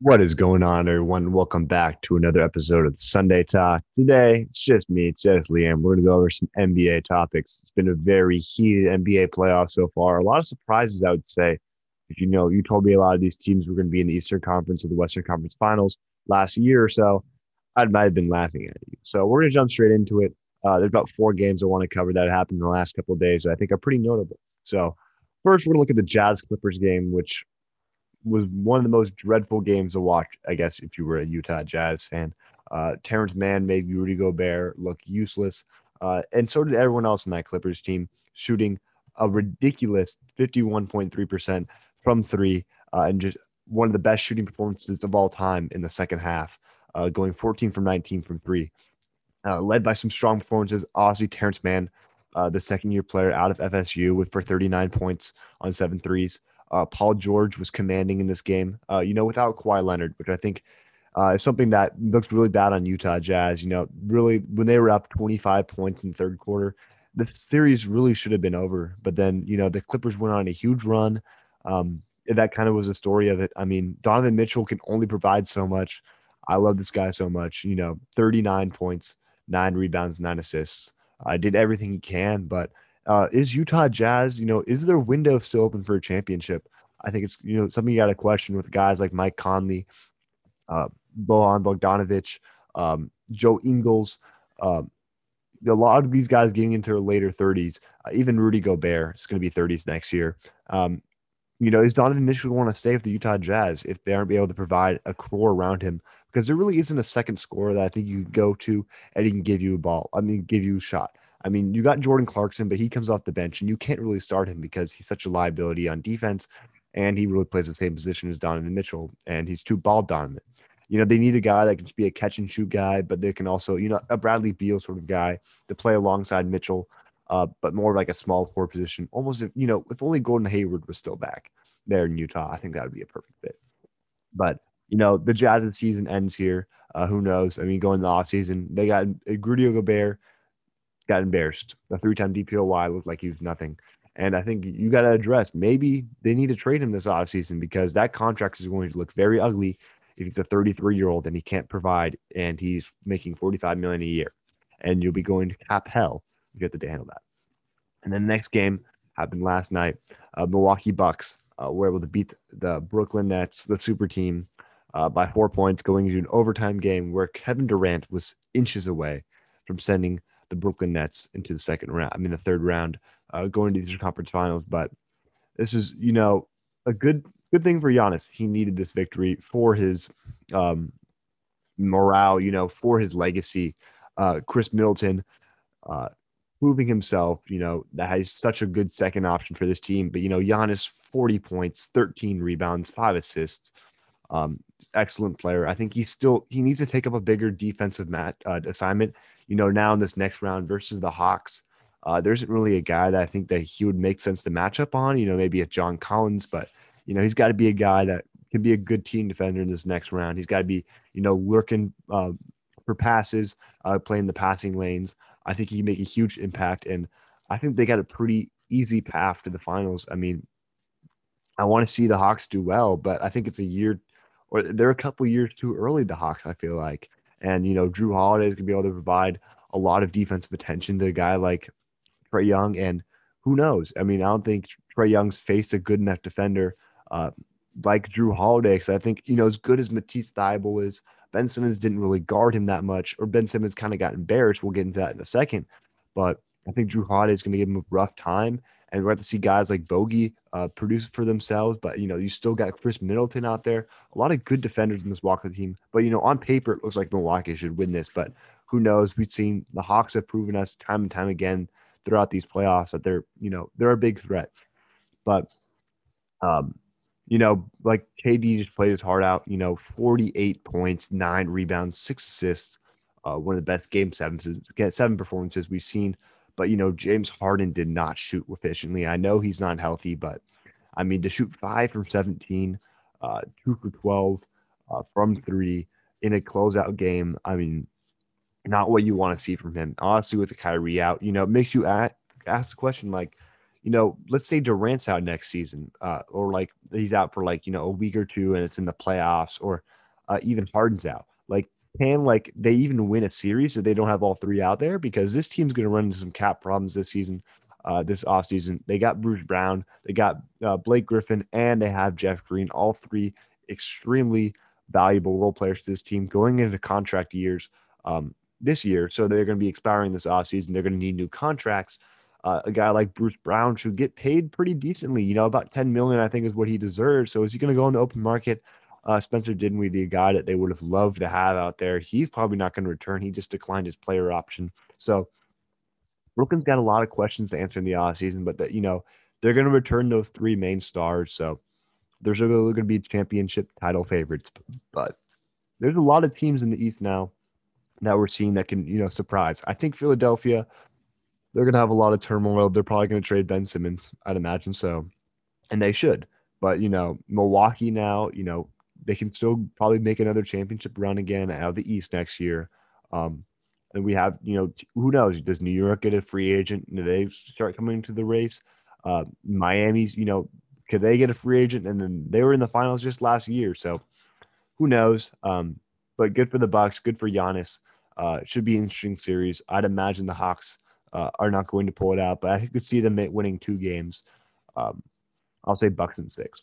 What is going on, everyone? Welcome back to another episode of the Sunday Talk. Today, it's just me, it's just Liam. We're going to go over some NBA topics. It's been a very heated NBA playoff so far. A lot of surprises, I would say. If you know, you told me a lot of these teams were going to be in the Eastern Conference or the Western Conference Finals last year or so. I might have been laughing at you. So we're going to jump straight into it. Uh, there's about four games I want to cover that happened in the last couple of days that I think are pretty notable. So first, we're going to look at the Jazz Clippers game, which was one of the most dreadful games to watch, I guess, if you were a Utah Jazz fan. Uh, Terrence Mann made Rudy Gobert look useless, uh, and so did everyone else in that Clippers team, shooting a ridiculous 51.3% from three, uh, and just one of the best shooting performances of all time in the second half, uh, going 14 from 19 from three. Uh, led by some strong performances, obviously Terrence Mann, uh, the second year player out of FSU, with for 39 points on seven threes. Uh, Paul George was commanding in this game, uh, you know, without Kawhi Leonard, which I think uh, is something that looks really bad on Utah Jazz. You know, really, when they were up 25 points in the third quarter, the series really should have been over. But then, you know, the Clippers went on a huge run. Um, that kind of was the story of it. I mean, Donovan Mitchell can only provide so much. I love this guy so much. You know, 39 points, nine rebounds, nine assists. I did everything he can, but uh, is Utah Jazz, you know, is their window still open for a championship? I think it's, you know, something you got to question with guys like Mike Conley, uh, Bojan Bogdanovic, um, Joe Ingles. Um, a lot of these guys getting into their later 30s, uh, even Rudy Gobert is going to be 30s next year. Um, you know, is Donovan Mitchell want to stay with the Utah Jazz if they aren't be able to provide a core around him? Because there really isn't a second scorer that I think you can go to and he can give you a ball. I mean, give you a shot. I mean, you got Jordan Clarkson, but he comes off the bench and you can't really start him because he's such a liability on defense and he really plays the same position as Donovan Mitchell and he's too ball dominant. You know, they need a guy that can just be a catch and shoot guy, but they can also, you know, a Bradley Beal sort of guy to play alongside Mitchell, uh, but more like a small forward position. Almost if, you know, if only Gordon Hayward was still back there in Utah, I think that would be a perfect fit. But, you know, the Jazz season ends here. Uh, who knows? I mean, going to the offseason, they got Rudy Gobert got embarrassed. The three time DPOY looked like he was nothing. And I think you got to address maybe they need to trade him this offseason because that contract is going to look very ugly if he's a 33 year old and he can't provide and he's making 45 million a year. And you'll be going to cap hell if you have to handle that. And then the next game happened last night. Uh, Milwaukee Bucks uh, were able to beat the Brooklyn Nets, the super team, uh, by four points, going into an overtime game where Kevin Durant was inches away from sending the Brooklyn Nets into the second round. I mean, the third round, uh, going to these conference finals. But this is, you know, a good good thing for Giannis. He needed this victory for his um, morale, you know, for his legacy. Uh, Khris Middleton uh, proving himself, you know, that has such a good second option for this team. But you know, Giannis, forty points, thirteen rebounds, five assists. Um, excellent player. I think he still he needs to take up a bigger defensive mat uh, assignment you know, now in this next round versus the Hawks, uh, there isn't really a guy that I think that he would make sense to match up on. You know, maybe a John Collins, but you know, he's got to be a guy that can be a good team defender in this next round. He's got to be, you know, lurking uh, for passes, uh, playing the passing lanes. I think he can make a huge impact, and I think they got a pretty easy path to the finals. I mean, I want to see the Hawks do well, but I think it's a year, or they're a couple years too early. The Hawks, I feel like, and, you know, Jrue Holiday is going to be able to provide a lot of defensive attention to a guy like Trae Young. And who knows? I mean, I don't think Trae Young's faced a good enough defender uh, like Jrue Holiday. Because I think, you know, as good as Matisse Thybulle is, Ben Simmons didn't really guard him that much, or Ben Simmons kind of got embarrassed. We'll get into that in a second. But I think Jrue Holiday is going to give him a rough time and we're to see guys like Bogey uh, produce for themselves. But you know, you still got Khris Middleton out there. A lot of good defenders in this Walker team. But you know, on paper, it looks like Milwaukee should win this. But who knows? We've seen the Hawks have proven us time and time again throughout these playoffs that they're you know they're a big threat. But um, you know, like KD just played his heart out. You know, 48 points, nine rebounds, six assists. Uh, one of the best game sevens, seven performances we've seen but you know, James Harden did not shoot efficiently. I know he's not healthy, but I mean, to shoot five from 17, uh, two for 12 uh, from three in a closeout game, I mean, not what you want to see from him. Honestly, with the Kyrie out, you know, it makes you ask, ask the question like, you know, let's say Durant's out next season, uh, or like he's out for like, you know, a week or two and it's in the playoffs, or uh, even Harden's out. Like, can like they even win a series if they don't have all three out there? Because this team's going to run into some cap problems this season, uh, this offseason. They got Bruce Brown, they got uh, Blake Griffin, and they have Jeff Green, all three extremely valuable role players to this team going into contract years um, this year. So they're going to be expiring this offseason. They're going to need new contracts. Uh, a guy like Bruce Brown should get paid pretty decently. You know, about 10 million, I think, is what he deserves. So is he going to go in the open market? Uh, Spencer Dinwiddie, a guy that they would have loved to have out there. He's probably not going to return. He just declined his player option. So Brooklyn's got a lot of questions to answer in the offseason, but that, you know, they're going to return those three main stars. So there's going to be championship title favorites. But there's a lot of teams in the East now that we're seeing that can, you know, surprise. I think Philadelphia – they're going to have a lot of turmoil. They're probably going to trade Ben Simmons, I'd imagine so. And they should. But, you know, Milwaukee now, you know, they can still probably make another championship run again out of the East next year. Um, and we have, you know, who knows? Does New York get a free agent? Do they start coming into the race? Uh, Miami's, you know, could they get a free agent? And then they were in the finals just last year. So who knows? Um, but good for the Bucks. Good for Giannis. Uh, should be an interesting series. I'd imagine the Hawks uh, are not going to pull it out, but I could see them winning two games. Um, I'll say Bucks and six.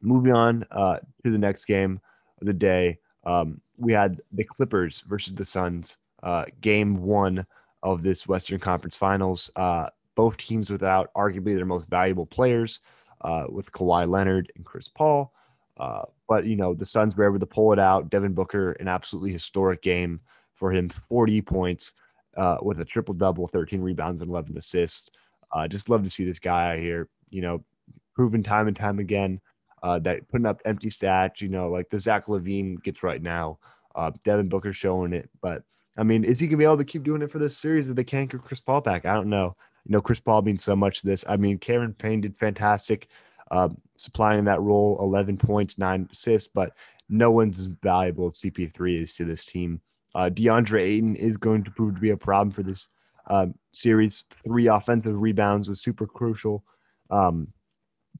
Moving on uh, to the next game of the day, um, we had the Clippers versus the Suns. Uh, game one of this Western Conference Finals. Uh, both teams without arguably their most valuable players, uh, with Kawhi Leonard and Chris Paul. Uh, but you know the Suns were able to pull it out. Devin Booker, an absolutely historic game for him, 40 points uh, with a triple double, 13 rebounds and 11 assists. Just love to see this guy out here, you know, proven time and time again uh, that putting up empty stats, you know, like the Zach LaVine gets right now. Uh, Devin Booker showing it. But I mean, is he going to be able to keep doing it for this series if they can't get Chris Paul back? I don't know. You know, Chris Paul means so much to this. I mean, Cameron Payne did fantastic uh, supplying that role, 11 points, nine assists, but no one's as valuable as CP3 is to this team. Uh, DeAndre Ayton is going to prove to be a problem for this um, series. Three offensive rebounds was super crucial. Um,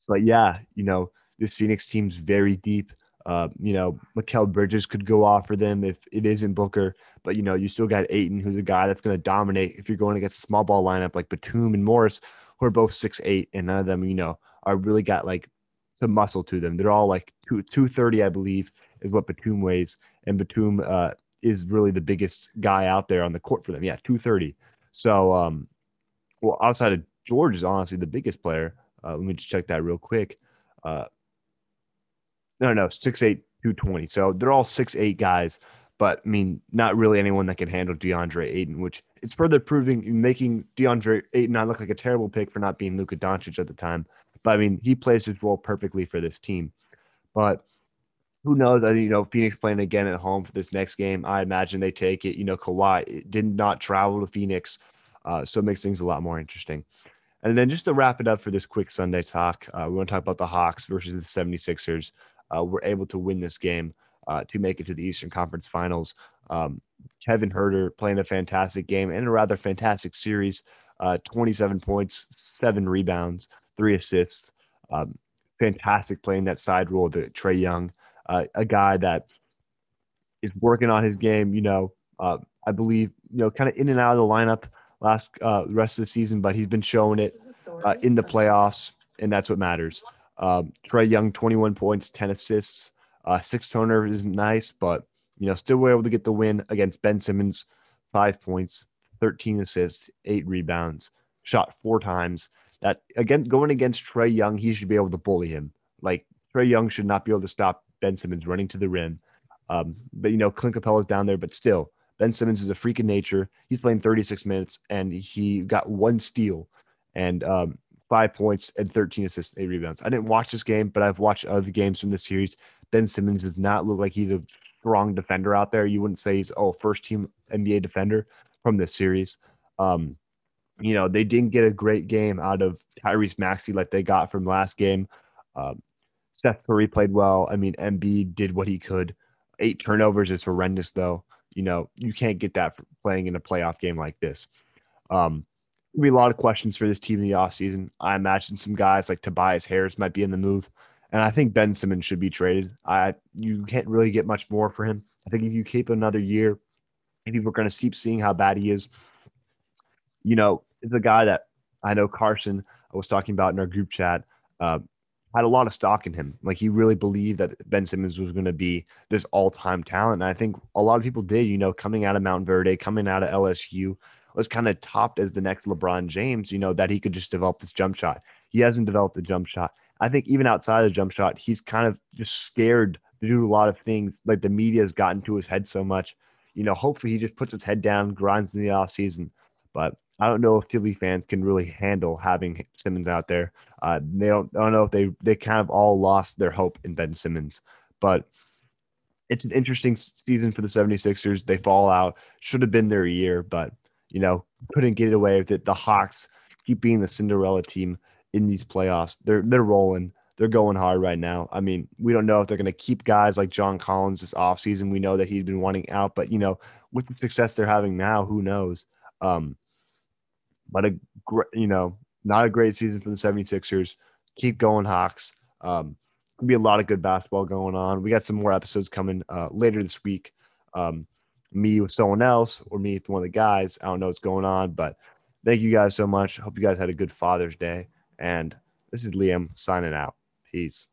but yeah, you know, this Phoenix team's very deep. Uh, you know, Mikal Bridges could go off for them if it isn't Booker, but you know, you still got Ayton, who's a guy that's going to dominate if you're going against a small ball lineup like Batum and Morris, who are both six eight, and none of them, you know, are really got like some muscle to them. They're all like two two thirty, I believe, is what Batum weighs, and Batum uh, is really the biggest guy out there on the court for them. Yeah, 230. So, um, well, outside of George is honestly the biggest player. Uh, let me just check that real quick. Uh, no, no, 6'8, 220. So they're all six eight guys, but I mean, not really anyone that can handle DeAndre Ayton, which it's further proving, making DeAndre Ayton not look like a terrible pick for not being Luka Doncic at the time. But I mean, he plays his role perfectly for this team. But who knows? I you know Phoenix playing again at home for this next game. I imagine they take it. You know, Kawhi did not travel to Phoenix, uh, so it makes things a lot more interesting. And then just to wrap it up for this quick Sunday talk, uh, we want to talk about the Hawks versus the 76ers. Uh, we're able to win this game uh, to make it to the Eastern Conference Finals. Um, Kevin Huerter playing a fantastic game and a rather fantastic series. Uh, 27 points, seven rebounds, three assists. Um, fantastic playing that side role to Trae Young uh, a guy that is working on his game. You know, uh, I believe you know kind of in and out of the lineup last uh, rest of the season, but he's been showing it uh, in the playoffs, and that's what matters. Um, Trae Young, 21 points, 10 assists, uh, six turnovers is nice, but you know still were able to get the win against Ben Simmons, five points, 13 assists, eight rebounds, shot four times. That again going against Trae Young, he should be able to bully him. Like Trae Young should not be able to stop Ben Simmons running to the rim. Um, but you know, Clint Capela's down there, but still, Ben Simmons is a freak of nature. He's playing 36 minutes and he got one steal and um, five points and 13 assists, eight rebounds. I didn't watch this game, but I've watched other games from the series. Ben Simmons does not look like he's a strong defender out there. You wouldn't say he's oh first team NBA defender from this series. Um, you know, they didn't get a great game out of Tyrese Maxey like they got from last game. Um, Seth Curry played well. I mean, Embiid did what he could. Eight turnovers is horrendous, though. You know, you can't get that playing in a playoff game like this. Um, be a lot of questions for this team in the offseason. I imagine some guys like Tobias Harris might be in the move. And I think Ben Simmons should be traded. I you can't really get much more for him. I think if you keep another year, people are going to keep seeing how bad he is. You know, it's a guy that I know Carson I was talking about in our group chat. Uh, had a lot of stock in him. Like he really believed that Ben Simmons was going to be this all-time talent. And I think a lot of people did, you know, coming out of Montverde, coming out of LSU, was kind of topped as the next LeBron James, you know, that he could just develop this jump shot. He hasn't developed the jump shot. I think even outside of jump shot, he's kind of just scared to do a lot of things. Like the media has gotten to his head so much. You know, hopefully he just puts his head down, grinds in the off season. But I don't know if Philly fans can really handle having Simmons out there. Uh, they don't. I don't know if they they kind of all lost their hope in Ben Simmons, but it's an interesting season for the 76ers. They fall out. Should have been their year, but you know couldn't get away with it. The Hawks keep being the Cinderella team in these playoffs. They're they're rolling. They're going hard right now. I mean, we don't know if they're going to keep guys like John Collins this offseason. We know that he's been wanting out, but you know, with the success they're having now, who knows? Um, but a great, you know, not a great season for the 76ers. Keep going, Hawks. Um, be a lot of good basketball going on. We got some more episodes coming uh, later this week. Um, me with someone else or me with one of the guys. I don't know what's going on, but thank you guys so much. Hope you guys had a good Father's Day. And this is Liam signing out. Peace.